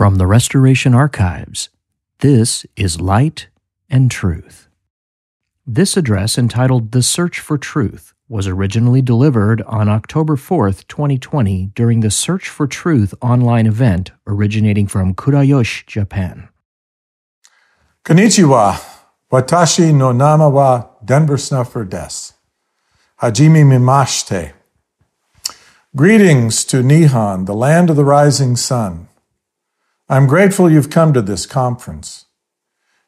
From the Restoration Archives, this is Light and Truth. This address, entitled The Search for Truth, was originally delivered on October 4th, 2020, during the Search for Truth online event originating from Kurayoshi, Japan. Konnichiwa. Watashi no nama wa Denver Snuffer des. Hajime mimashite. Greetings to Nihon, the land of the rising sun. I'm grateful you've come to this conference.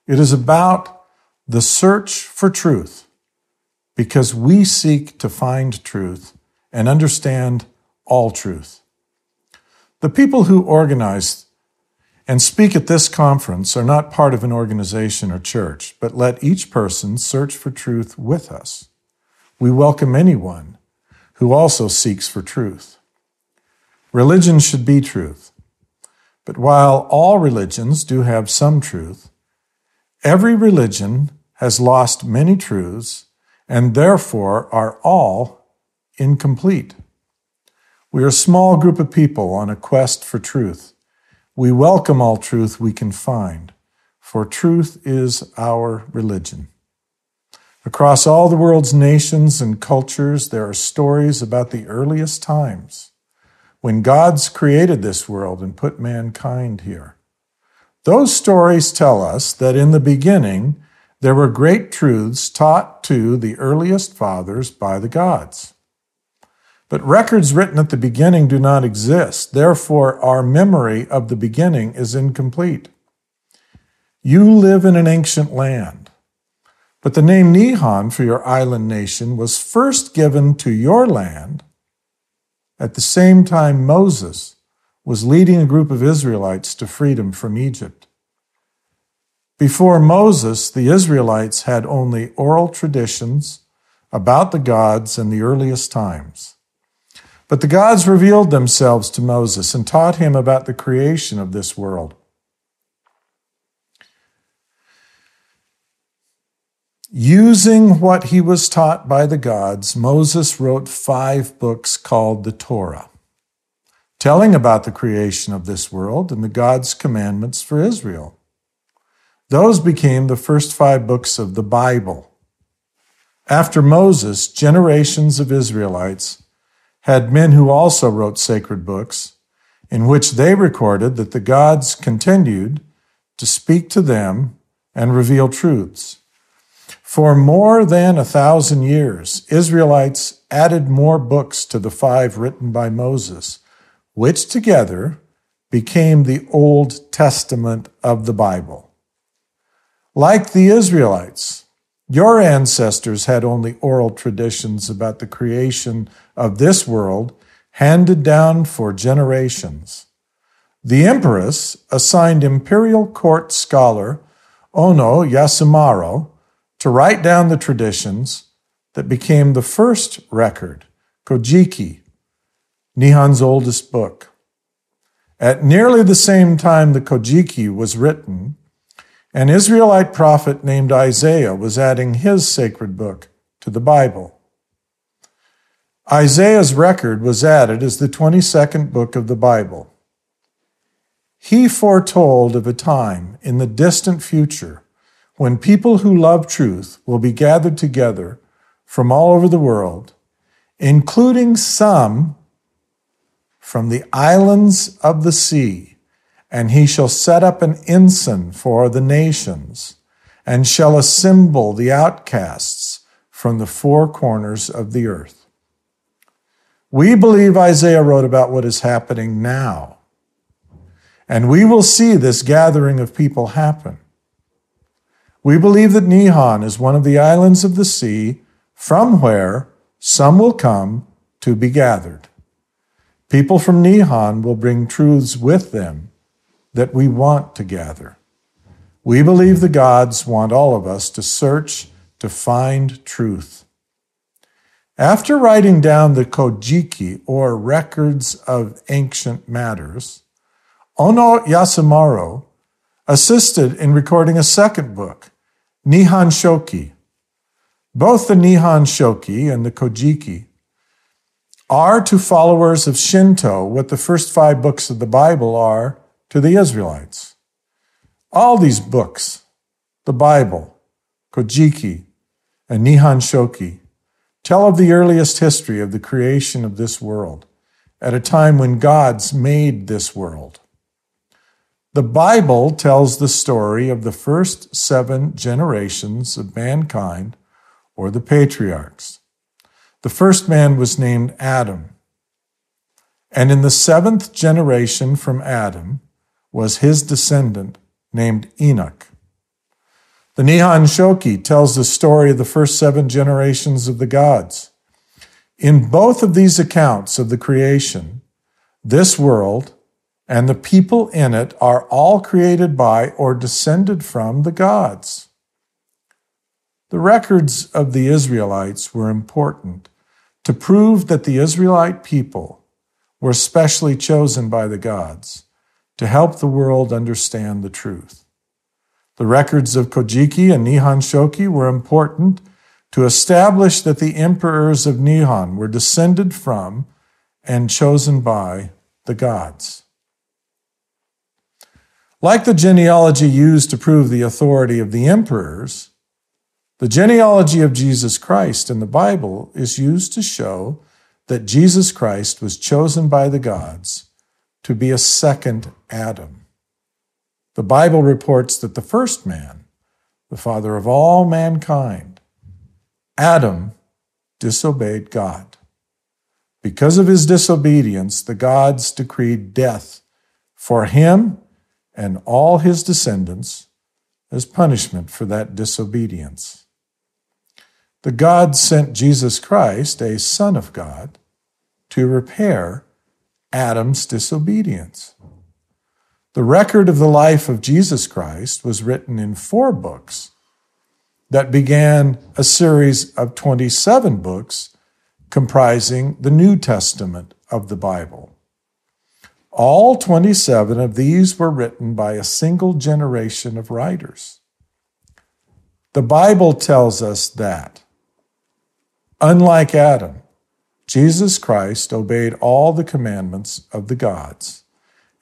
It is about the search for truth because we seek to find truth and understand all truth. The people who organize and speak at this conference are not part of an organization or church, but let each person search for truth with us. We welcome anyone who also seeks for truth. Religion should be truth. But while all religions do have some truth, every religion has lost many truths and therefore are all incomplete. We are a small group of people on a quest for truth. We welcome all truth we can find, for truth is our religion. Across all the world's nations and cultures, there are stories about the earliest times when God's created this world and put mankind here. Those stories tell us that in the beginning, there were great truths taught to the earliest fathers by the gods. But records written at the beginning do not exist. Therefore, our memory of the beginning is incomplete. You live in an ancient land, but the name Nihon for your island nation was first given to your land at the same time, Moses was leading a group of Israelites to freedom from Egypt. Before Moses, the Israelites had only oral traditions about the gods in the earliest times. But the gods revealed themselves to Moses and taught him about the creation of this world. Using what he was taught by the gods, Moses wrote five books called the Torah, telling about the creation of this world and the God's commandments for Israel. Those became the first five books of the Bible. After Moses, generations of Israelites had men who also wrote sacred books in which they recorded that the gods continued to speak to them and reveal truths. For more than a thousand years, Israelites added more books to the five written by Moses, which together became the Old Testament of the Bible. Like the Israelites, your ancestors had only oral traditions about the creation of this world handed down for generations. The empress assigned imperial court scholar Ono Yasumaro to write down the traditions that became the first record, Kojiki, Nihon's oldest book. At nearly the same time the Kojiki was written, an Israelite prophet named Isaiah was adding his sacred book to the Bible. Isaiah's record was added as the 22nd book of the Bible. He foretold of a time in the distant future when people who love truth will be gathered together from all over the world, including some from the islands of the sea, and he shall set up an ensign for the nations, and shall assemble the outcasts from the four corners of the earth. We believe Isaiah wrote about what is happening now. And we will see this gathering of people happen. We believe that Nihon is one of the islands of the sea from where some will come to be gathered. People from Nihon will bring truths with them that we want to gather. We believe the gods want all of us to search to find truth. After writing down the Kojiki, or records of ancient matters, Ono Yasumaro assisted in recording a second book, Nihon Shoki. Both the Nihon Shoki and the Kojiki are to followers of Shinto what the first five books of the Bible are to the Israelites. All these books, the Bible, Kojiki, and Nihon Shoki, tell of the earliest history of the creation of this world at a time when gods made this world. The Bible tells the story of the first seven generations of mankind, or the patriarchs. The first man was named Adam. And in the seventh generation from Adam was his descendant named Enoch. The Nihon Shoki tells the story of the first seven generations of the gods. In both of these accounts of the creation, this world and the people in it are all created by or descended from the gods. The records of the Israelites were important to prove that the Israelite people were specially chosen by the gods to help the world understand the truth. The records of Kojiki and Nihon Shoki were important to establish that the emperors of Nihon were descended from and chosen by the gods. Like the genealogy used to prove the authority of the emperors, the genealogy of Jesus Christ in the Bible is used to show that Jesus Christ was chosen by the gods to be a second Adam. The Bible reports that the first man, the father of all mankind, Adam, disobeyed God. Because of his disobedience, the gods decreed death for him and all his descendants as punishment for that disobedience. The God sent Jesus Christ, a Son of God, to repair Adam's disobedience. The record of the life of Jesus Christ was written in four books that began a series of 27 books comprising the New Testament of the Bible. All 27 of these were written by a single generation of writers. The Bible tells us that, unlike Adam, Jesus Christ obeyed all the commandments of the gods,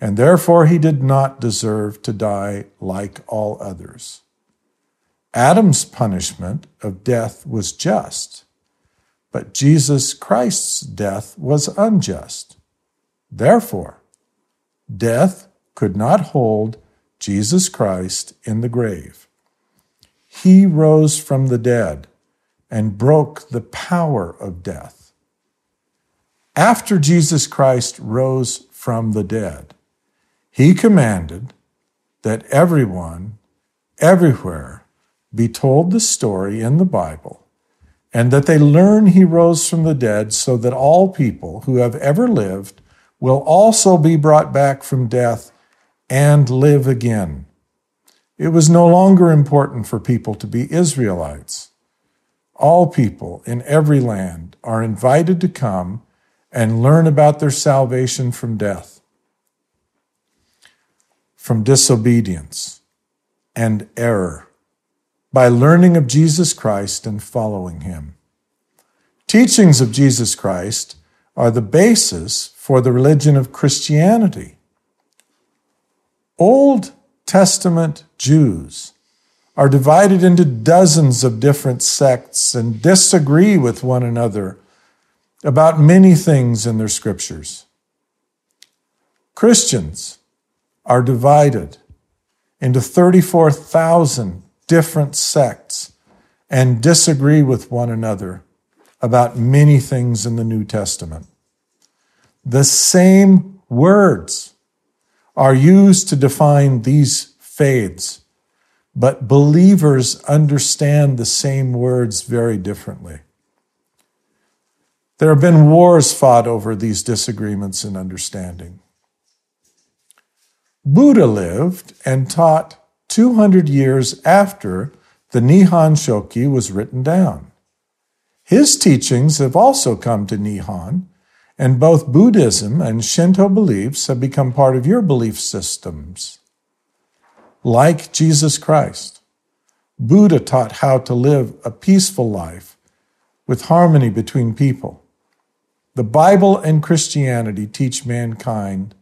and therefore he did not deserve to die like all others. Adam's punishment of death was just, but Jesus Christ's death was unjust. Therefore, Death could not hold Jesus Christ in the grave. He rose from the dead and broke the power of death. After Jesus Christ rose from the dead, he commanded that everyone, everywhere, be told the story in the Bible, and that they learn he rose from the dead so that all people who have ever lived will also be brought back from death and live again. It was no longer important for people to be Israelites. All people in every land are invited to come and learn about their salvation from death, from disobedience and error, by learning of Jesus Christ and following him. Teachings of Jesus Christ are the basis for the religion of Christianity. Old Testament Jews are divided into dozens of different sects and disagree with one another about many things in their scriptures. Christians are divided into 34,000 different sects and disagree with one another about many things in the New Testament. The same words are used to define these faiths, but believers understand the same words very differently. There have been wars fought over these disagreements in understanding. Buddha lived and taught 200 years after the Nihon Shoki was written down. His teachings have also come to Nihon and both Buddhism and Shinto beliefs have become part of your belief systems. Like Jesus Christ, Buddha taught how to live a peaceful life with harmony between people. The Bible and Christianity teach mankind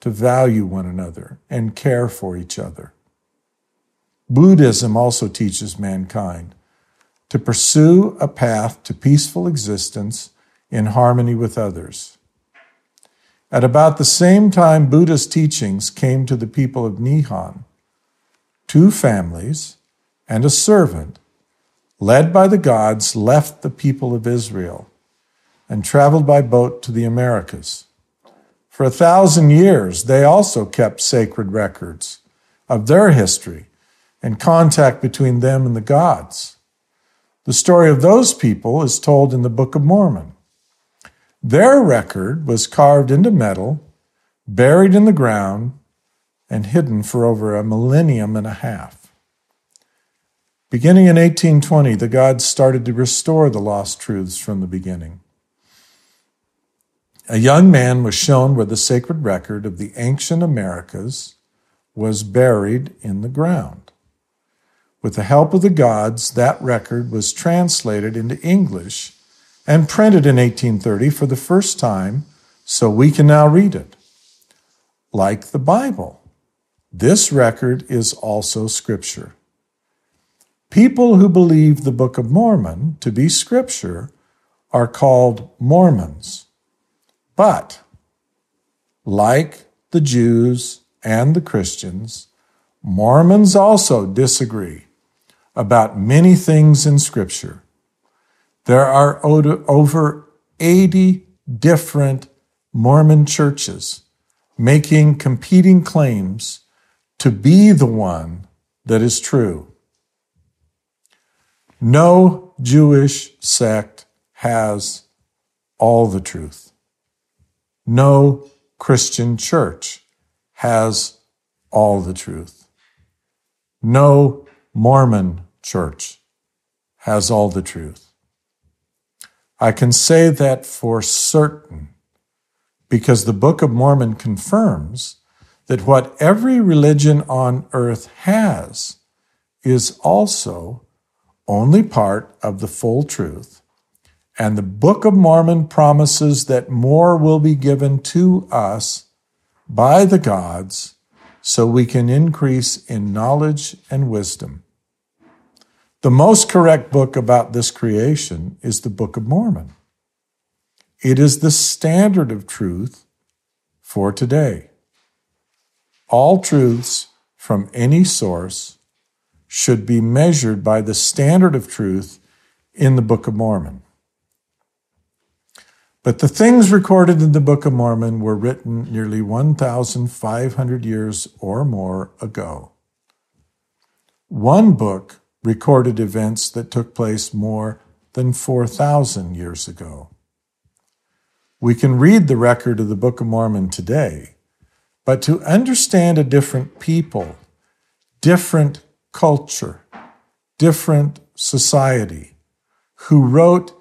to value one another and care for each other. Buddhism also teaches mankind to pursue a path to peaceful existence in harmony with others. At about the same time Buddha's teachings came to the people of Nihon, two families and a servant, led by the gods, left the people of Israel and traveled by boat to the Americas. For a thousand years, they also kept sacred records of their history and contact between them and the gods. The story of those people is told in the Book of Mormon. Their record was carved into metal, buried in the ground, and hidden for over a millennium and a half. Beginning in 1820, the gods started to restore the lost truths from the beginning. A young man was shown where the sacred record of the ancient Americas was buried in the ground. With the help of the gods, that record was translated into English and printed in 1830 for the first time, so we can now read it. Like the Bible, this record is also Scripture. People who believe the Book of Mormon to be Scripture are called Mormons. But, like the Jews and the Christians, Mormons also disagree about many things in Scripture. There are over 80 different Mormon churches making competing claims to be the one that is true. No Jewish sect has all the truth. No Christian church has all the truth. No Mormon church has all the truth. I can say that for certain because the Book of Mormon confirms that what every religion on earth has is also only part of the full truth and the Book of Mormon promises that more will be given to us by the gods so we can increase in knowledge and wisdom. The most correct book about this creation is the Book of Mormon. It is the standard of truth for today. All truths from any source should be measured by the standard of truth in the Book of Mormon. But the things recorded in the Book of Mormon were written nearly 1,500 years or more ago. One book recorded events that took place more than 4,000 years ago. We can read the record of the Book of Mormon today, but to understand a different people, different culture, different society, who wrote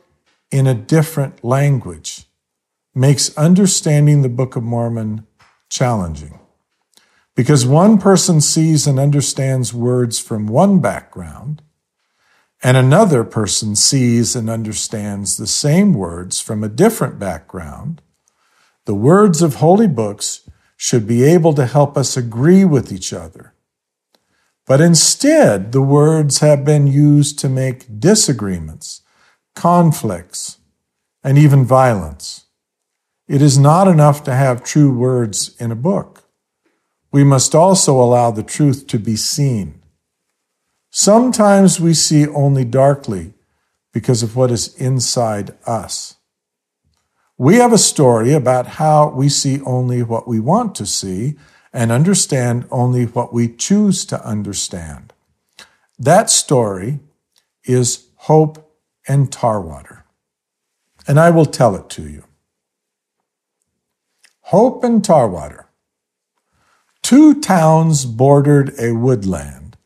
in a different language makes understanding the Book of Mormon challenging. Because one person sees and understands words from one background, and another person sees and understands the same words from a different background, the words of holy books should be able to help us agree with each other. But instead, the words have been used to make disagreements conflicts, and even violence. It is not enough to have true words in a book. We must also allow the truth to be seen. Sometimes we see only darkly because of what is inside us. We have a story about how we see only what we want to see and understand only what we choose to understand. That story is hope and Tarwater. And I will tell it to you. Hope and Tarwater. Two towns bordered a woodland.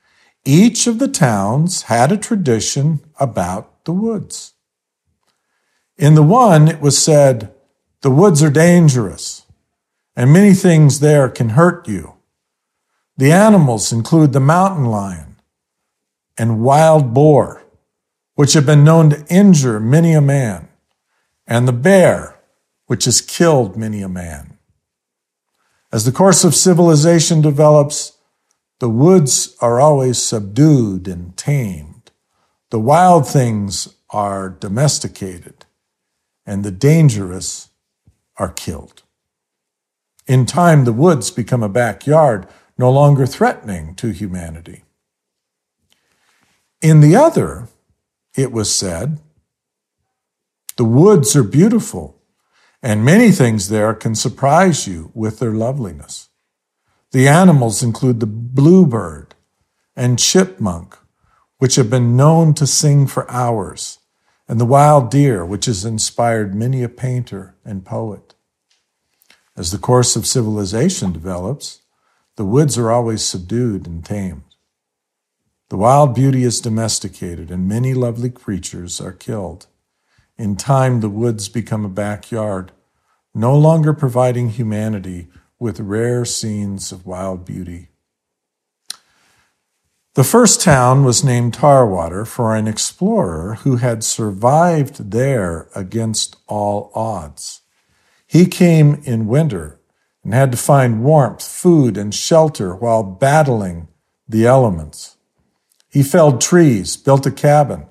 Each of the towns had a tradition about the woods. In the one, it was said, the woods are dangerous, and many things there can hurt you. The animals include the mountain lion and wild boar which have been known to injure many a man, and the bear, which has killed many a man. As the course of civilization develops, the woods are always subdued and tamed. The wild things are domesticated, and the dangerous are killed. In time, the woods become a backyard, no longer threatening to humanity. In the other, it was said, the woods are beautiful, and many things there can surprise you with their loveliness. The animals include the bluebird and chipmunk, which have been known to sing for hours, and the wild deer, which has inspired many a painter and poet. As the course of civilization develops, the woods are always subdued and tamed. The wild beauty is domesticated, and many lovely creatures are killed. In time, the woods become a backyard, no longer providing humanity with rare scenes of wild beauty. The first town was named Tarwater for an explorer who had survived there against all odds. He came in winter and had to find warmth, food, and shelter while battling the elements. He felled trees, built a cabin,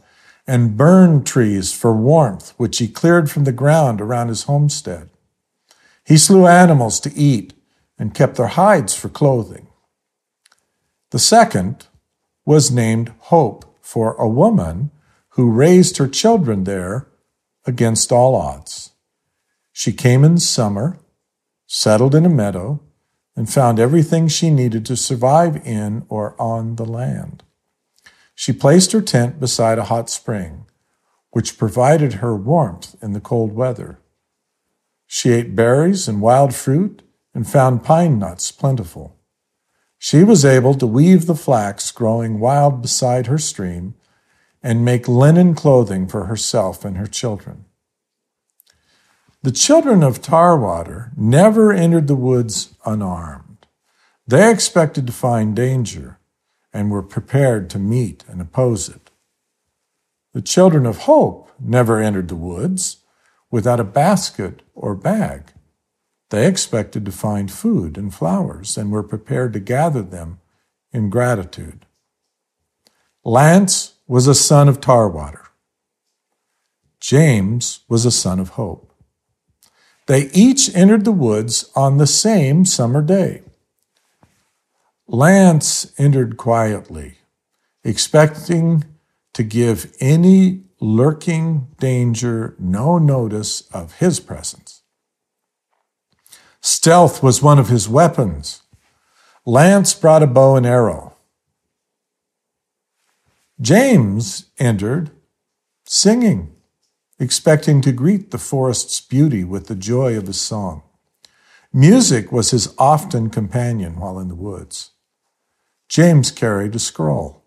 and burned trees for warmth, which he cleared from the ground around his homestead. He slew animals to eat and kept their hides for clothing. The second was named Hope for a woman who raised her children there against all odds. She came in summer, settled in a meadow, and found everything she needed to survive in or on the land. She placed her tent beside a hot spring, which provided her warmth in the cold weather. She ate berries and wild fruit and found pine nuts plentiful. She was able to weave the flax growing wild beside her stream and make linen clothing for herself and her children. The children of Tarwater never entered the woods unarmed. They expected to find danger and were prepared to meet and oppose it. The children of Hope never entered the woods without a basket or bag. They expected to find food and flowers and were prepared to gather them in gratitude. Lance was a son of Tarwater. James was a son of Hope. They each entered the woods on the same summer day. Lance entered quietly, expecting to give any lurking danger no notice of his presence. Stealth was one of his weapons. Lance brought a bow and arrow. James entered singing expecting to greet the forest's beauty with the joy of his song. Music was his often companion while in the woods. James carried a scroll.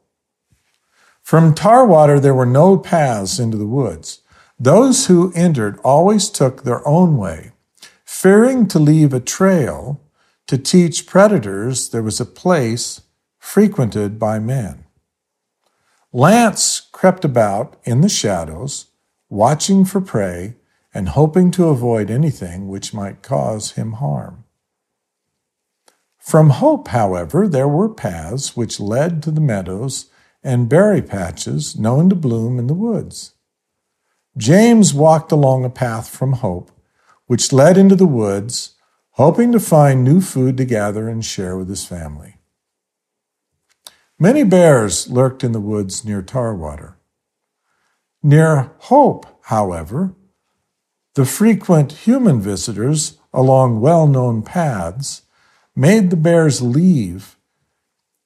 From Tarwater, there were no paths into the woods. Those who entered always took their own way, fearing to leave a trail to teach predators there was a place frequented by men. Lance crept about in the shadows, watching for prey and hoping to avoid anything which might cause him harm. From Hope, however, there were paths which led to the meadows and berry patches known to bloom in the woods. James walked along a path from Hope, which led into the woods, hoping to find new food to gather and share with his family. Many bears lurked in the woods near Tarwater. Near Hope, however, the frequent human visitors along well known paths made the bears leave,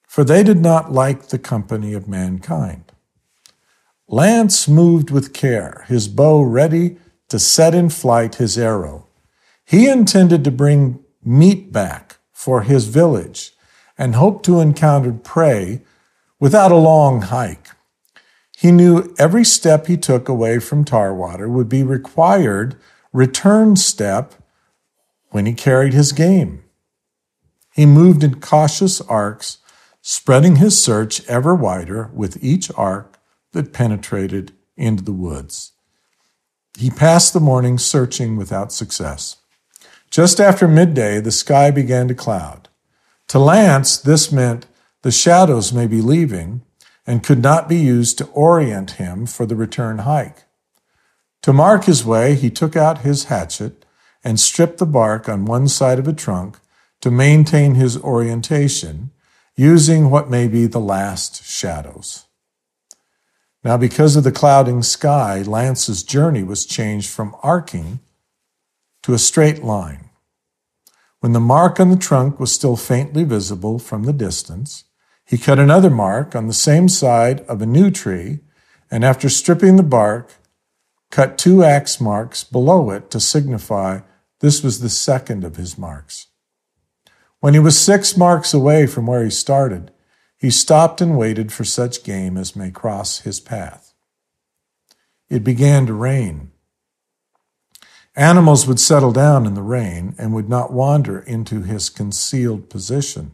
for they did not like the company of mankind. Lance moved with care, his bow ready to set in flight his arrow. He intended to bring meat back for his village and hoped to encounter prey without a long hike. He knew every step he took away from Tarwater would be required return step when he carried his game. He moved in cautious arcs, spreading his search ever wider with each arc that penetrated into the woods. He passed the morning searching without success. Just after midday, the sky began to cloud. To Lance, this meant the shadows may be leaving and could not be used to orient him for the return hike. To mark his way, he took out his hatchet and stripped the bark on one side of a trunk to maintain his orientation, using what may be the last shadows. Now, because of the clouding sky, Lance's journey was changed from arcing to a straight line. When the mark on the trunk was still faintly visible from the distance, he cut another mark on the same side of a new tree, and after stripping the bark, cut two axe marks below it to signify this was the second of his marks. When he was six marks away from where he started, he stopped and waited for such game as may cross his path. It began to rain. Animals would settle down in the rain and would not wander into his concealed position.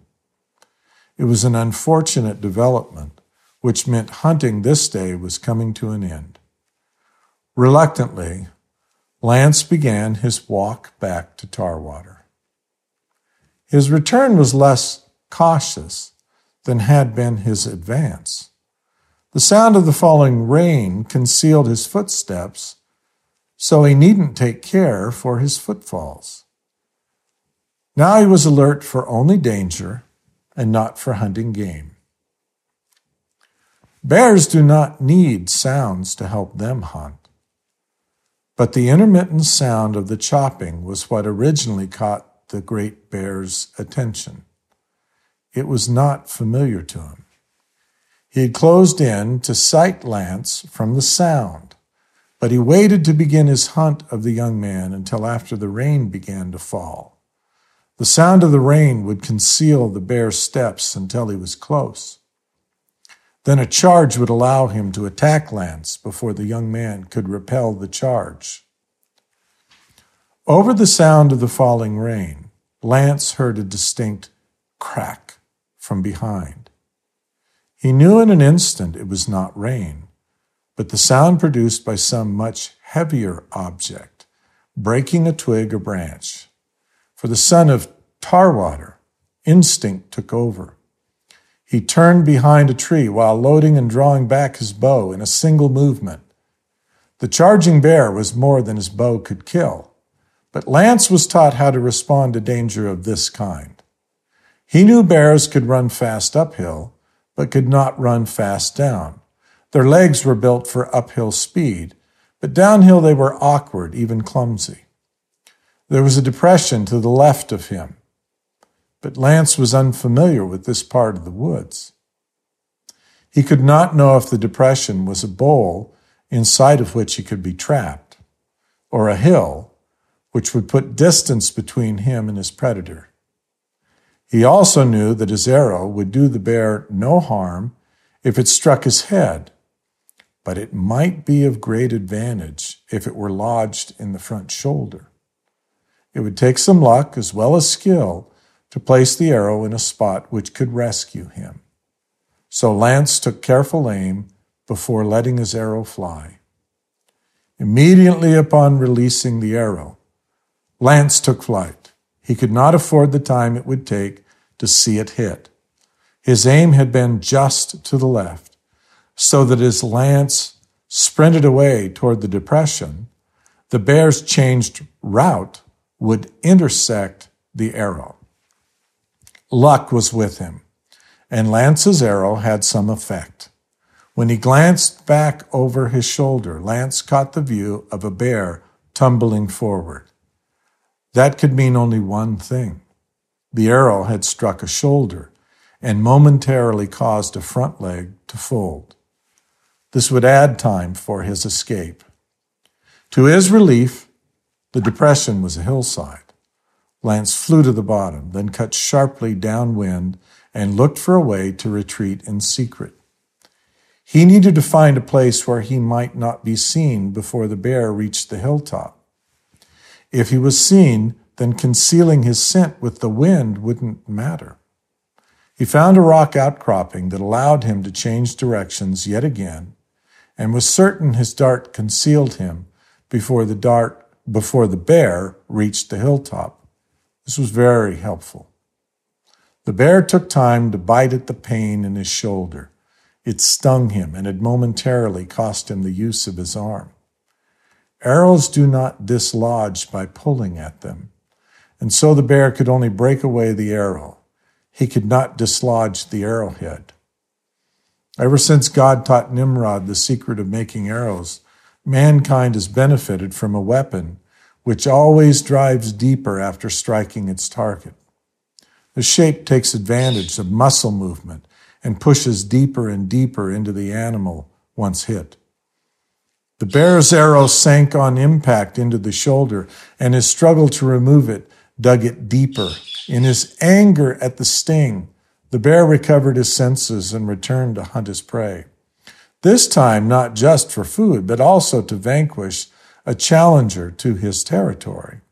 It was an unfortunate development, which meant hunting this day was coming to an end. Reluctantly, Lance began his walk back to Tarwater. His return was less cautious than had been his advance. The sound of the falling rain concealed his footsteps, so he needn't take care for his footfalls. Now he was alert for only danger and not for hunting game. Bears do not need sounds to help them hunt. But the intermittent sound of the chopping was what originally caught the great bear's attention. It was not familiar to him. He had closed in to sight Lance from the sound, but he waited to begin his hunt of the young man until after the rain began to fall. The sound of the rain would conceal the bear's steps until he was close. Then a charge would allow him to attack Lance before the young man could repel the charge. Over the sound of the falling rain, Lance heard a distinct crack from behind. He knew in an instant it was not rain, but the sound produced by some much heavier object breaking a twig or branch. For the son of Tarwater, instinct took over. He turned behind a tree while loading and drawing back his bow in a single movement. The charging bear was more than his bow could kill. But Lance was taught how to respond to danger of this kind. He knew bears could run fast uphill, but could not run fast down. Their legs were built for uphill speed, but downhill they were awkward, even clumsy. There was a depression to the left of him, but Lance was unfamiliar with this part of the woods. He could not know if the depression was a bowl inside of which he could be trapped, or a hill which would put distance between him and his predator. He also knew that his arrow would do the bear no harm if it struck his head, but it might be of great advantage if it were lodged in the front shoulder. It would take some luck as well as skill to place the arrow in a spot which could rescue him. So Lance took careful aim before letting his arrow fly. Immediately upon releasing the arrow, Lance took flight. He could not afford the time it would take to see it hit. His aim had been just to the left, so that as Lance sprinted away toward the depression, the bear's changed route would intersect the arrow. Luck was with him, and Lance's arrow had some effect. When he glanced back over his shoulder, Lance caught the view of a bear tumbling forward. That could mean only one thing. The arrow had struck a shoulder and momentarily caused a front leg to fold. This would add time for his escape. To his relief, the depression was a hillside. Lance flew to the bottom, then cut sharply downwind and looked for a way to retreat in secret. He needed to find a place where he might not be seen before the bear reached the hilltop. If he was seen, then concealing his scent with the wind wouldn't matter. He found a rock outcropping that allowed him to change directions yet again, and was certain his dart concealed him before the dart before the bear reached the hilltop. This was very helpful. The bear took time to bite at the pain in his shoulder. It stung him and had momentarily cost him the use of his arm. Arrows do not dislodge by pulling at them, and so the bear could only break away the arrow. He could not dislodge the arrowhead. Ever since God taught Nimrod the secret of making arrows, mankind has benefited from a weapon which always drives deeper after striking its target. The shape takes advantage of muscle movement and pushes deeper and deeper into the animal once hit. The bear's arrow sank on impact into the shoulder, and his struggle to remove it dug it deeper. In his anger at the sting, the bear recovered his senses and returned to hunt his prey. This time, not just for food, but also to vanquish a challenger to his territory.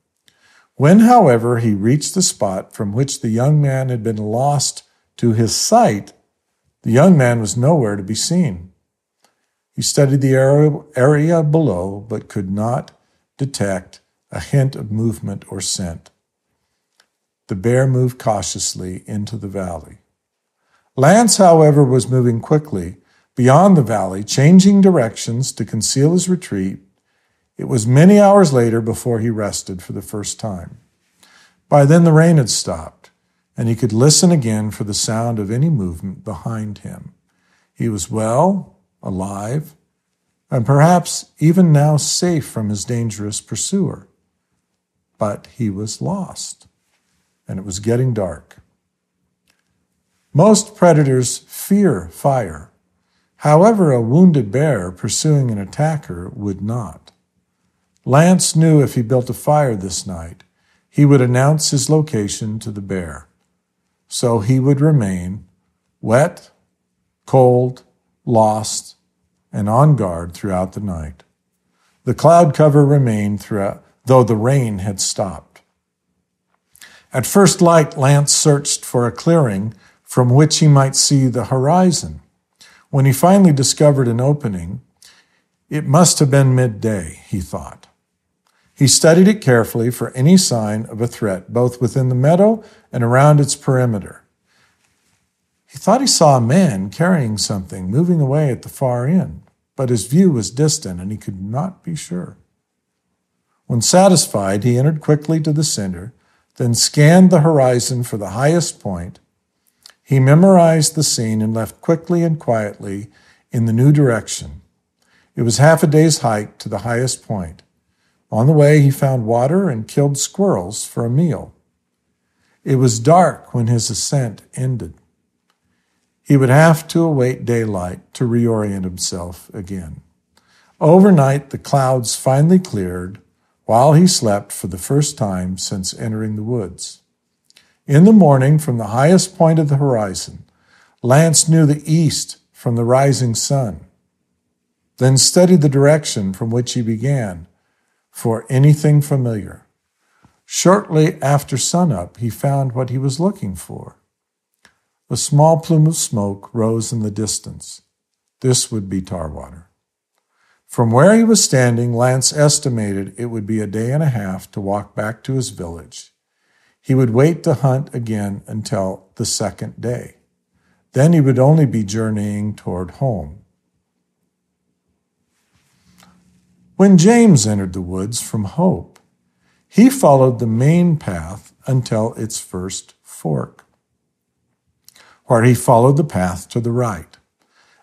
When, however, he reached the spot from which the young man had been lost to his sight, the young man was nowhere to be seen. He studied the area below, but could not detect a hint of movement or scent. The bear moved cautiously into the valley. Lance, however, was moving quickly beyond the valley, changing directions to conceal his retreat. It was many hours later before he rested for the first time. By then the rain had stopped, and he could listen again for the sound of any movement behind him. He was well, alive, and perhaps even now safe from his dangerous pursuer. But he was lost, and it was getting dark. Most predators fear fire. However, a wounded bear pursuing an attacker would not. Lance knew if he built a fire this night, he would announce his location to the bear. So he would remain wet, cold, lost, and on guard throughout the night. The cloud cover remained throughout, though the rain had stopped. At first light, Lance searched for a clearing from which he might see the horizon. When he finally discovered an opening, it must have been midday, he thought. He studied it carefully for any sign of a threat, both within the meadow and around its perimeter. He thought he saw a man carrying something moving away at the far end, but his view was distant and he could not be sure. When satisfied, he entered quickly to the center, then scanned the horizon for the highest point. He memorized the scene and left quickly and quietly in the new direction. It was half a day's hike to the highest point. On the way, he found water and killed squirrels for a meal. It was dark when his ascent ended. He would have to await daylight to reorient himself again. Overnight, the clouds finally cleared while he slept for the first time since entering the woods. In the morning, from the highest point of the horizon, Lance knew the east from the rising sun, then studied the direction from which he began for anything familiar. Shortly after sunup, he found what he was looking for a small plume of smoke rose in the distance. This would be Tarwater. From where he was standing, Lance estimated it would be a day and a half to walk back to his village. He would wait to hunt again until the second day. Then he would only be journeying toward home. When James entered the woods from Hope, he followed the main path until its first fork where he followed the path to the right.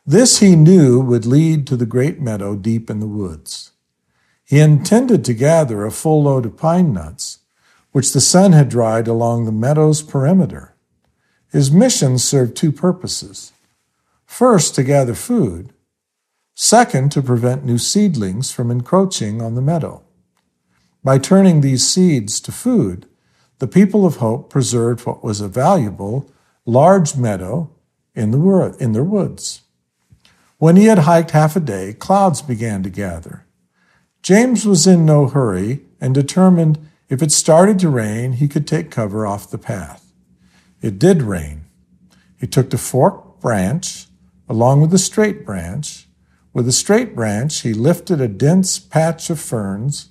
This he knew would lead to the great meadow deep in the woods. He intended to gather a full load of pine nuts, which the sun had dried along the meadow's perimeter. His mission served two purposes. First, to gather food. Second, to prevent new seedlings from encroaching on the meadow. By turning these seeds to food, the people of Hope preserved what was a valuable large meadow in, the wood, in their woods. When he had hiked half a day, clouds began to gather. James was in no hurry and determined if it started to rain, he could take cover off the path. It did rain. He took the forked branch along with the straight branch. With the straight branch, he lifted a dense patch of ferns,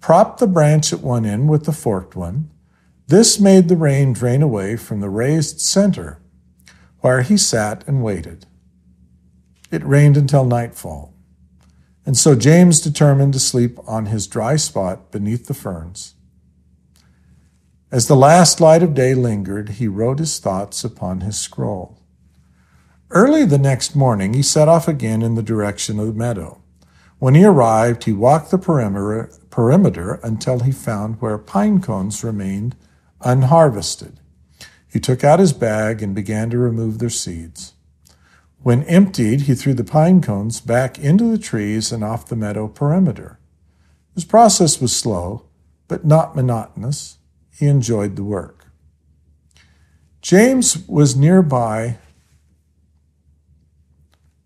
propped the branch at one end with the forked one, This made the rain drain away from the raised center where he sat and waited. It rained until nightfall, and so James determined to sleep on his dry spot beneath the ferns. As the last light of day lingered, he wrote his thoughts upon his scroll. Early the next morning, he set off again in the direction of the meadow. When he arrived, he walked the perimeter, perimeter until he found where pine cones remained unharvested. He took out his bag and began to remove their seeds. When emptied, he threw the pine cones back into the trees and off the meadow perimeter. His process was slow, but not monotonous. He enjoyed the work. James was nearby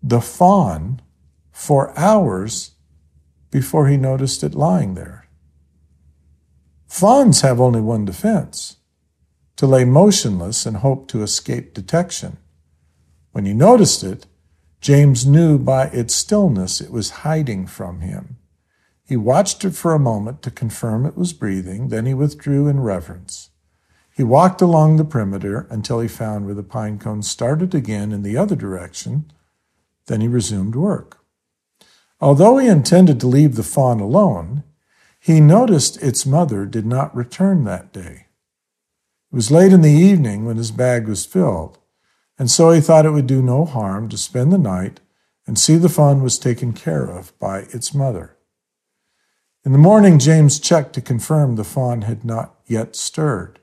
the fawn for hours before he noticed it lying there. Fawns have only one defense to lay motionless and hope to escape detection. When he noticed it, James knew by its stillness it was hiding from him. He watched it for a moment to confirm it was breathing, then he withdrew in reverence. He walked along the perimeter until he found where the pine cone started again in the other direction. Then he resumed work. Although he intended to leave the fawn alone, he noticed its mother did not return that day. It was late in the evening when his bag was filled, and so he thought it would do no harm to spend the night and see the fawn was taken care of by its mother. In the morning, James checked to confirm the fawn had not yet stirred,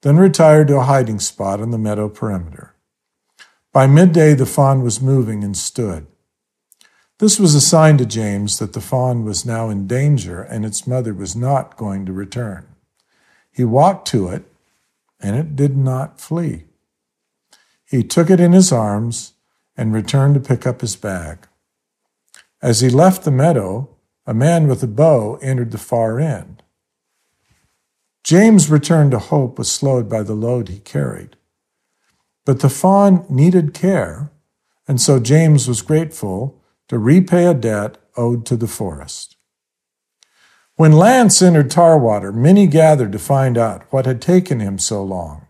then retired to a hiding spot on the meadow perimeter. By midday, the fawn was moving and stood. This was a sign to James that the fawn was now in danger and its mother was not going to return. He walked to it, and it did not flee. He took it in his arms and returned to pick up his bag. As he left the meadow, a man with a bow entered the far end. James' return to hope was slowed by the load he carried. But the fawn needed care, and so James was grateful to repay a debt owed to the forest. When Lance entered Tarwater, many gathered to find out what had taken him so long.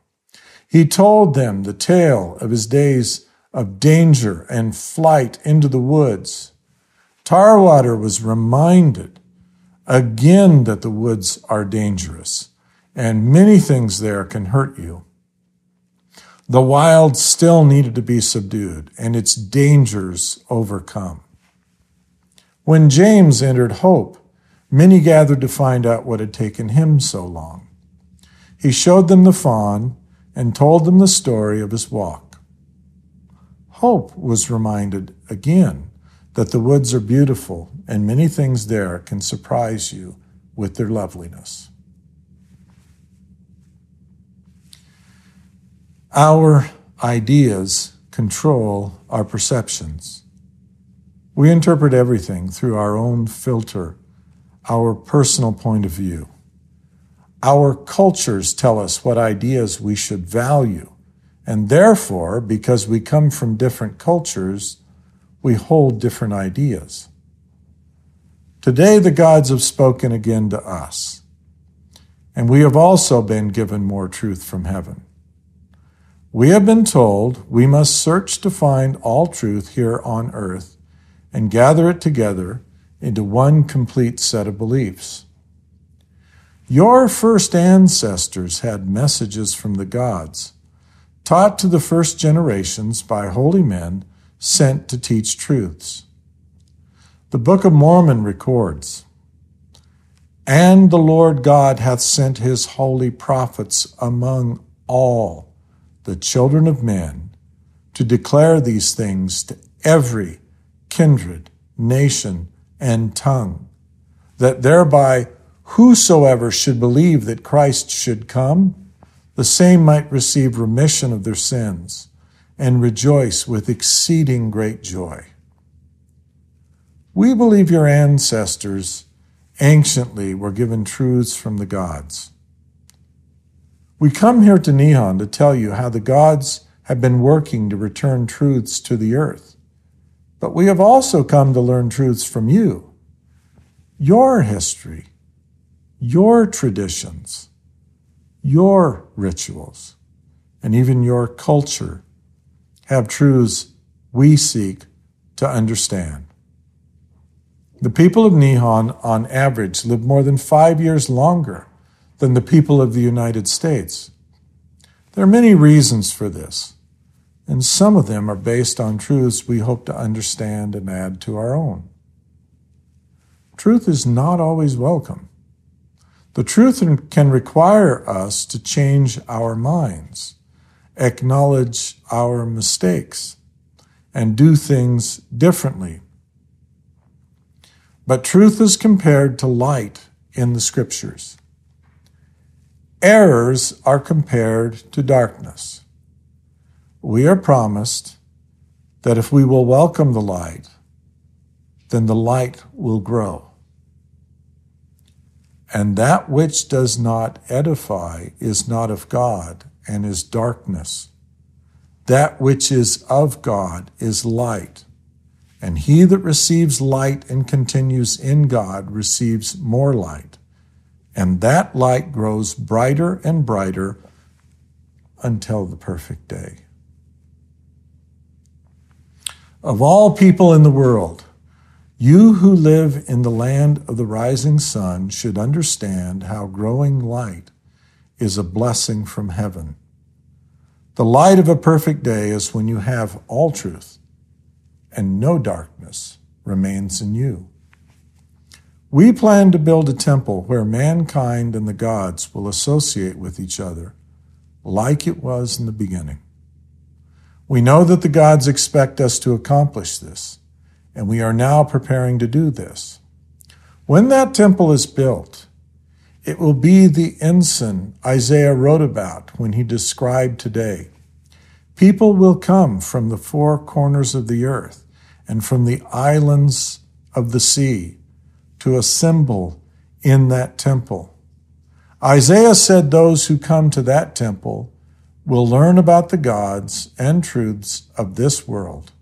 He told them the tale of his days of danger and flight into the woods Tarwater was reminded again that the woods are dangerous and many things there can hurt you. The wild still needed to be subdued and its dangers overcome. When James entered Hope, many gathered to find out what had taken him so long. He showed them the fawn and told them the story of his walk. Hope was reminded again that the woods are beautiful and many things there can surprise you with their loveliness. Our ideas control our perceptions. We interpret everything through our own filter, our personal point of view. Our cultures tell us what ideas we should value, and therefore, because we come from different cultures, we hold different ideas. Today, the gods have spoken again to us, and we have also been given more truth from heaven. We have been told we must search to find all truth here on earth and gather it together into one complete set of beliefs. Your first ancestors had messages from the gods, taught to the first generations by holy men sent to teach truths. The Book of Mormon records, And the Lord God hath sent his holy prophets among all the children of men to declare these things to every kindred, nation, and tongue, that thereby whosoever should believe that Christ should come, the same might receive remission of their sins and rejoice with exceeding great joy. We believe your ancestors anciently were given truths from the gods. We come here to Nihon to tell you how the gods have been working to return truths to the earth. But we have also come to learn truths from you, your history, your traditions, your rituals and even your culture have truths we seek to understand. The people of Nihon, on average, live more than five years longer than the people of the United States. There are many reasons for this, and some of them are based on truths we hope to understand and add to our own. Truth is not always welcome. The truth can require us to change our minds, acknowledge our mistakes, and do things differently. But truth is compared to light in the scriptures. Errors are compared to darkness. We are promised that if we will welcome the light, then the light will grow. And that which does not edify is not of God and is darkness. That which is of God is light. And he that receives light and continues in God receives more light. And that light grows brighter and brighter until the perfect day. Of all people in the world, you who live in the land of the rising sun should understand how growing light is a blessing from heaven. The light of a perfect day is when you have all truth and no darkness remains in you. We plan to build a temple where mankind and the gods will associate with each other like it was in the beginning. We know that the gods expect us to accomplish this and we are now preparing to do this. When that temple is built, it will be the ensign Isaiah wrote about when he described today. People will come from the four corners of the earth and from the islands of the sea to assemble in that temple. Isaiah said those who come to that temple will learn about the gods and truths of this world.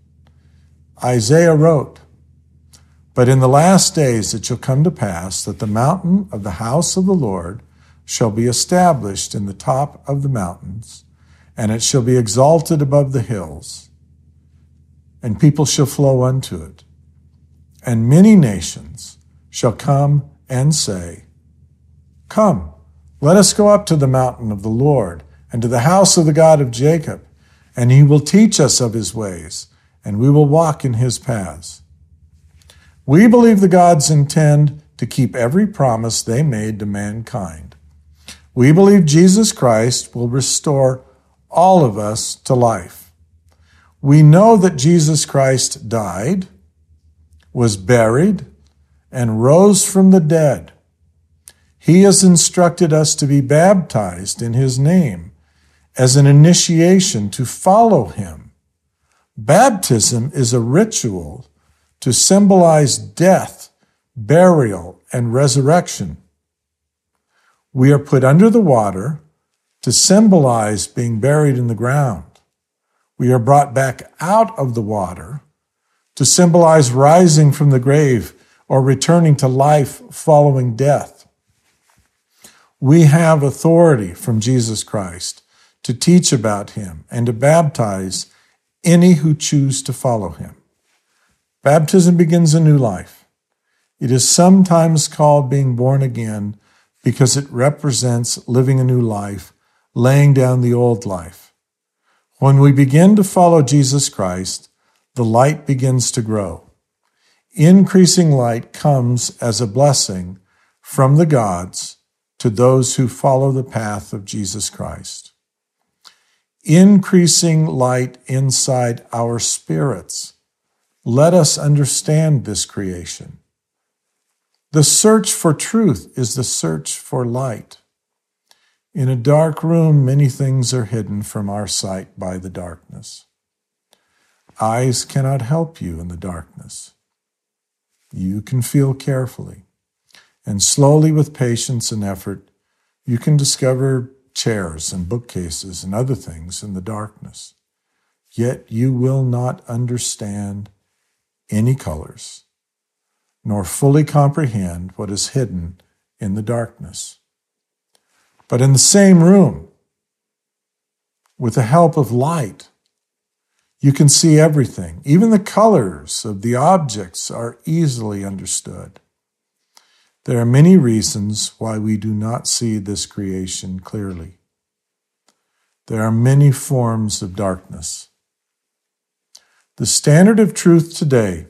Isaiah wrote, But in the last days it shall come to pass that the mountain of the house of the Lord shall be established in the top of the mountains, and it shall be exalted above the hills, and people shall flow unto it. And many nations shall come and say, Come, let us go up to the mountain of the Lord, and to the house of the God of Jacob, and he will teach us of his ways and we will walk in his paths. We believe the gods intend to keep every promise they made to mankind. We believe Jesus Christ will restore all of us to life. We know that Jesus Christ died, was buried, and rose from the dead. He has instructed us to be baptized in his name as an initiation to follow him Baptism is a ritual to symbolize death, burial, and resurrection. We are put under the water to symbolize being buried in the ground. We are brought back out of the water to symbolize rising from the grave or returning to life following death. We have authority from Jesus Christ to teach about him and to baptize any who choose to follow him. Baptism begins a new life. It is sometimes called being born again because it represents living a new life, laying down the old life. When we begin to follow Jesus Christ, the light begins to grow. Increasing light comes as a blessing from the gods to those who follow the path of Jesus Christ increasing light inside our spirits. Let us understand this creation. The search for truth is the search for light. In a dark room, many things are hidden from our sight by the darkness. Eyes cannot help you in the darkness. You can feel carefully, and slowly, with patience and effort, you can discover chairs and bookcases and other things in the darkness. Yet you will not understand any colors, nor fully comprehend what is hidden in the darkness. But in the same room, with the help of light, you can see everything. Even the colors of the objects are easily understood. There are many reasons why we do not see this creation clearly. There are many forms of darkness. The standard of truth today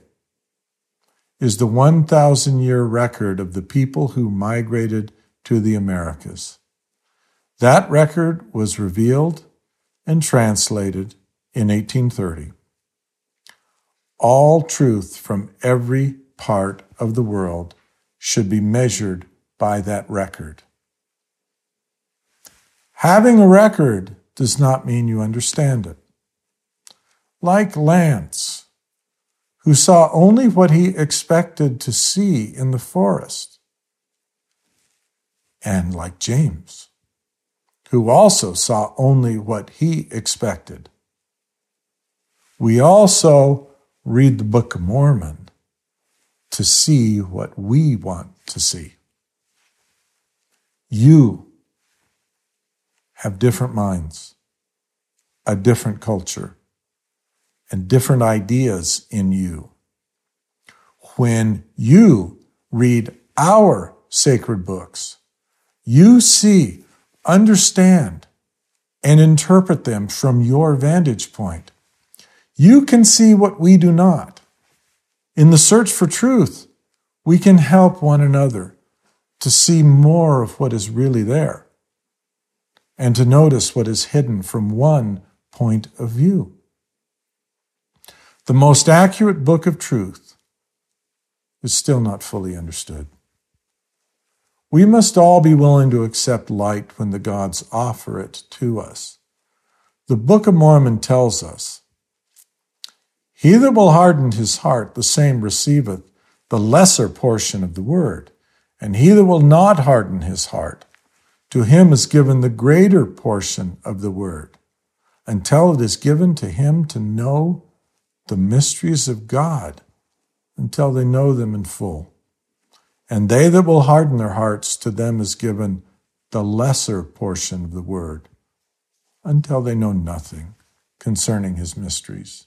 is the 1,000 year record of the people who migrated to the Americas. That record was revealed and translated in 1830. All truth from every part of the world should be measured by that record. Having a record does not mean you understand it. Like Lance, who saw only what he expected to see in the forest, and like James, who also saw only what he expected we also read the Book of Mormon to see what we want to see. You have different minds, a different culture, and different ideas in you. When you read our sacred books, you see, understand, and interpret them from your vantage point. You can see what we do not. In the search for truth, we can help one another to see more of what is really there and to notice what is hidden from one point of view. The most accurate book of truth is still not fully understood. We must all be willing to accept light when the gods offer it to us. The Book of Mormon tells us he that will harden his heart, the same receiveth the lesser portion of the word. And he that will not harden his heart, to him is given the greater portion of the word, until it is given to him to know the mysteries of God, until they know them in full. And they that will harden their hearts, to them is given the lesser portion of the word, until they know nothing concerning his mysteries.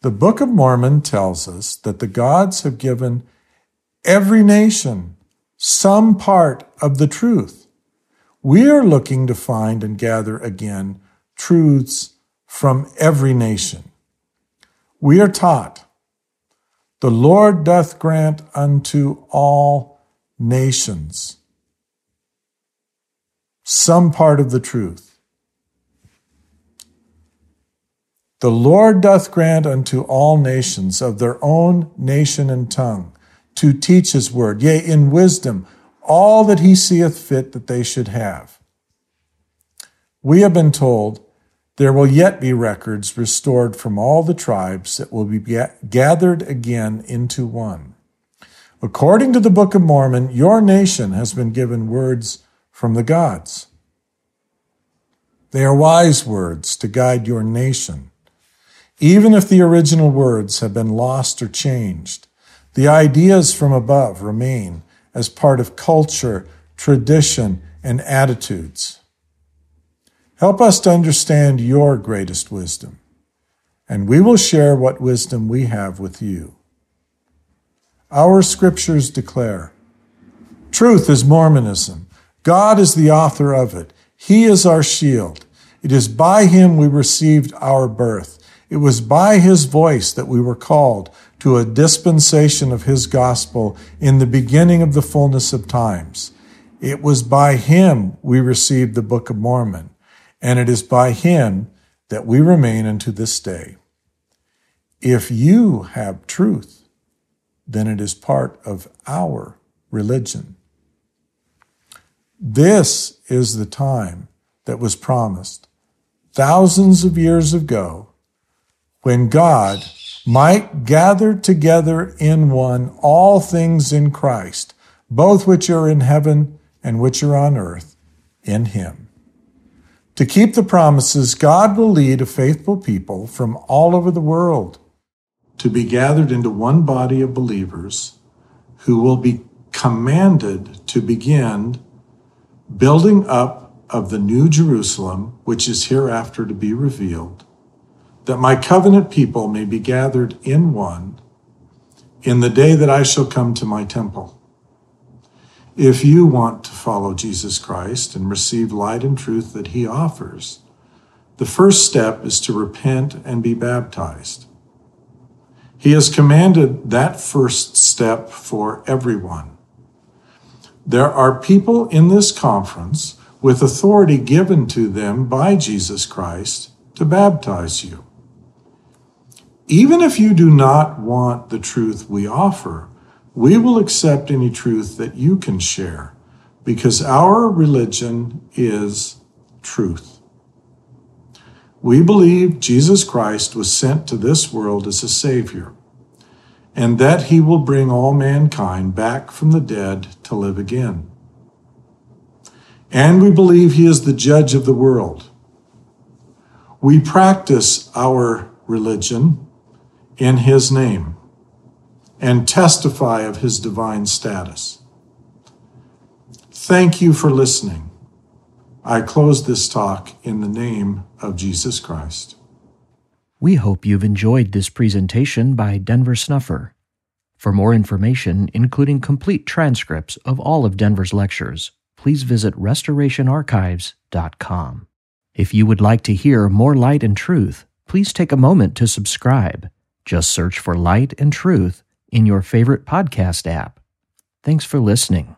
The Book of Mormon tells us that the gods have given every nation some part of the truth. We are looking to find and gather again truths from every nation. We are taught, the Lord doth grant unto all nations some part of the truth. The Lord doth grant unto all nations of their own nation and tongue to teach his word, yea, in wisdom, all that he seeth fit that they should have. We have been told there will yet be records restored from all the tribes that will be gathered again into one. According to the Book of Mormon, your nation has been given words from the gods. They are wise words to guide your nation. Even if the original words have been lost or changed, the ideas from above remain as part of culture, tradition, and attitudes. Help us to understand your greatest wisdom, and we will share what wisdom we have with you. Our scriptures declare truth is Mormonism. God is the author of it. He is our shield. It is by him we received our birth. It was by his voice that we were called to a dispensation of his gospel in the beginning of the fullness of times. It was by him we received the Book of Mormon, and it is by him that we remain unto this day. If you have truth, then it is part of our religion. This is the time that was promised thousands of years ago when God might gather together in one all things in Christ, both which are in heaven and which are on earth, in Him. To keep the promises, God will lead a faithful people from all over the world to be gathered into one body of believers who will be commanded to begin building up of the new Jerusalem, which is hereafter to be revealed, that my covenant people may be gathered in one in the day that I shall come to my temple. If you want to follow Jesus Christ and receive light and truth that he offers, the first step is to repent and be baptized. He has commanded that first step for everyone. There are people in this conference with authority given to them by Jesus Christ to baptize you. Even if you do not want the truth we offer, we will accept any truth that you can share because our religion is truth. We believe Jesus Christ was sent to this world as a Savior, and that He will bring all mankind back from the dead to live again. And we believe He is the judge of the world. We practice our religion in His name and testify of His divine status. Thank you for listening. I close this talk in the name of Jesus Christ. We hope you've enjoyed this presentation by Denver Snuffer. For more information, including complete transcripts of all of Denver's lectures, please visit restorationarchives.com. If you would like to hear more light and truth, please take a moment to subscribe. Just search for Light and Truth in your favorite podcast app. Thanks for listening.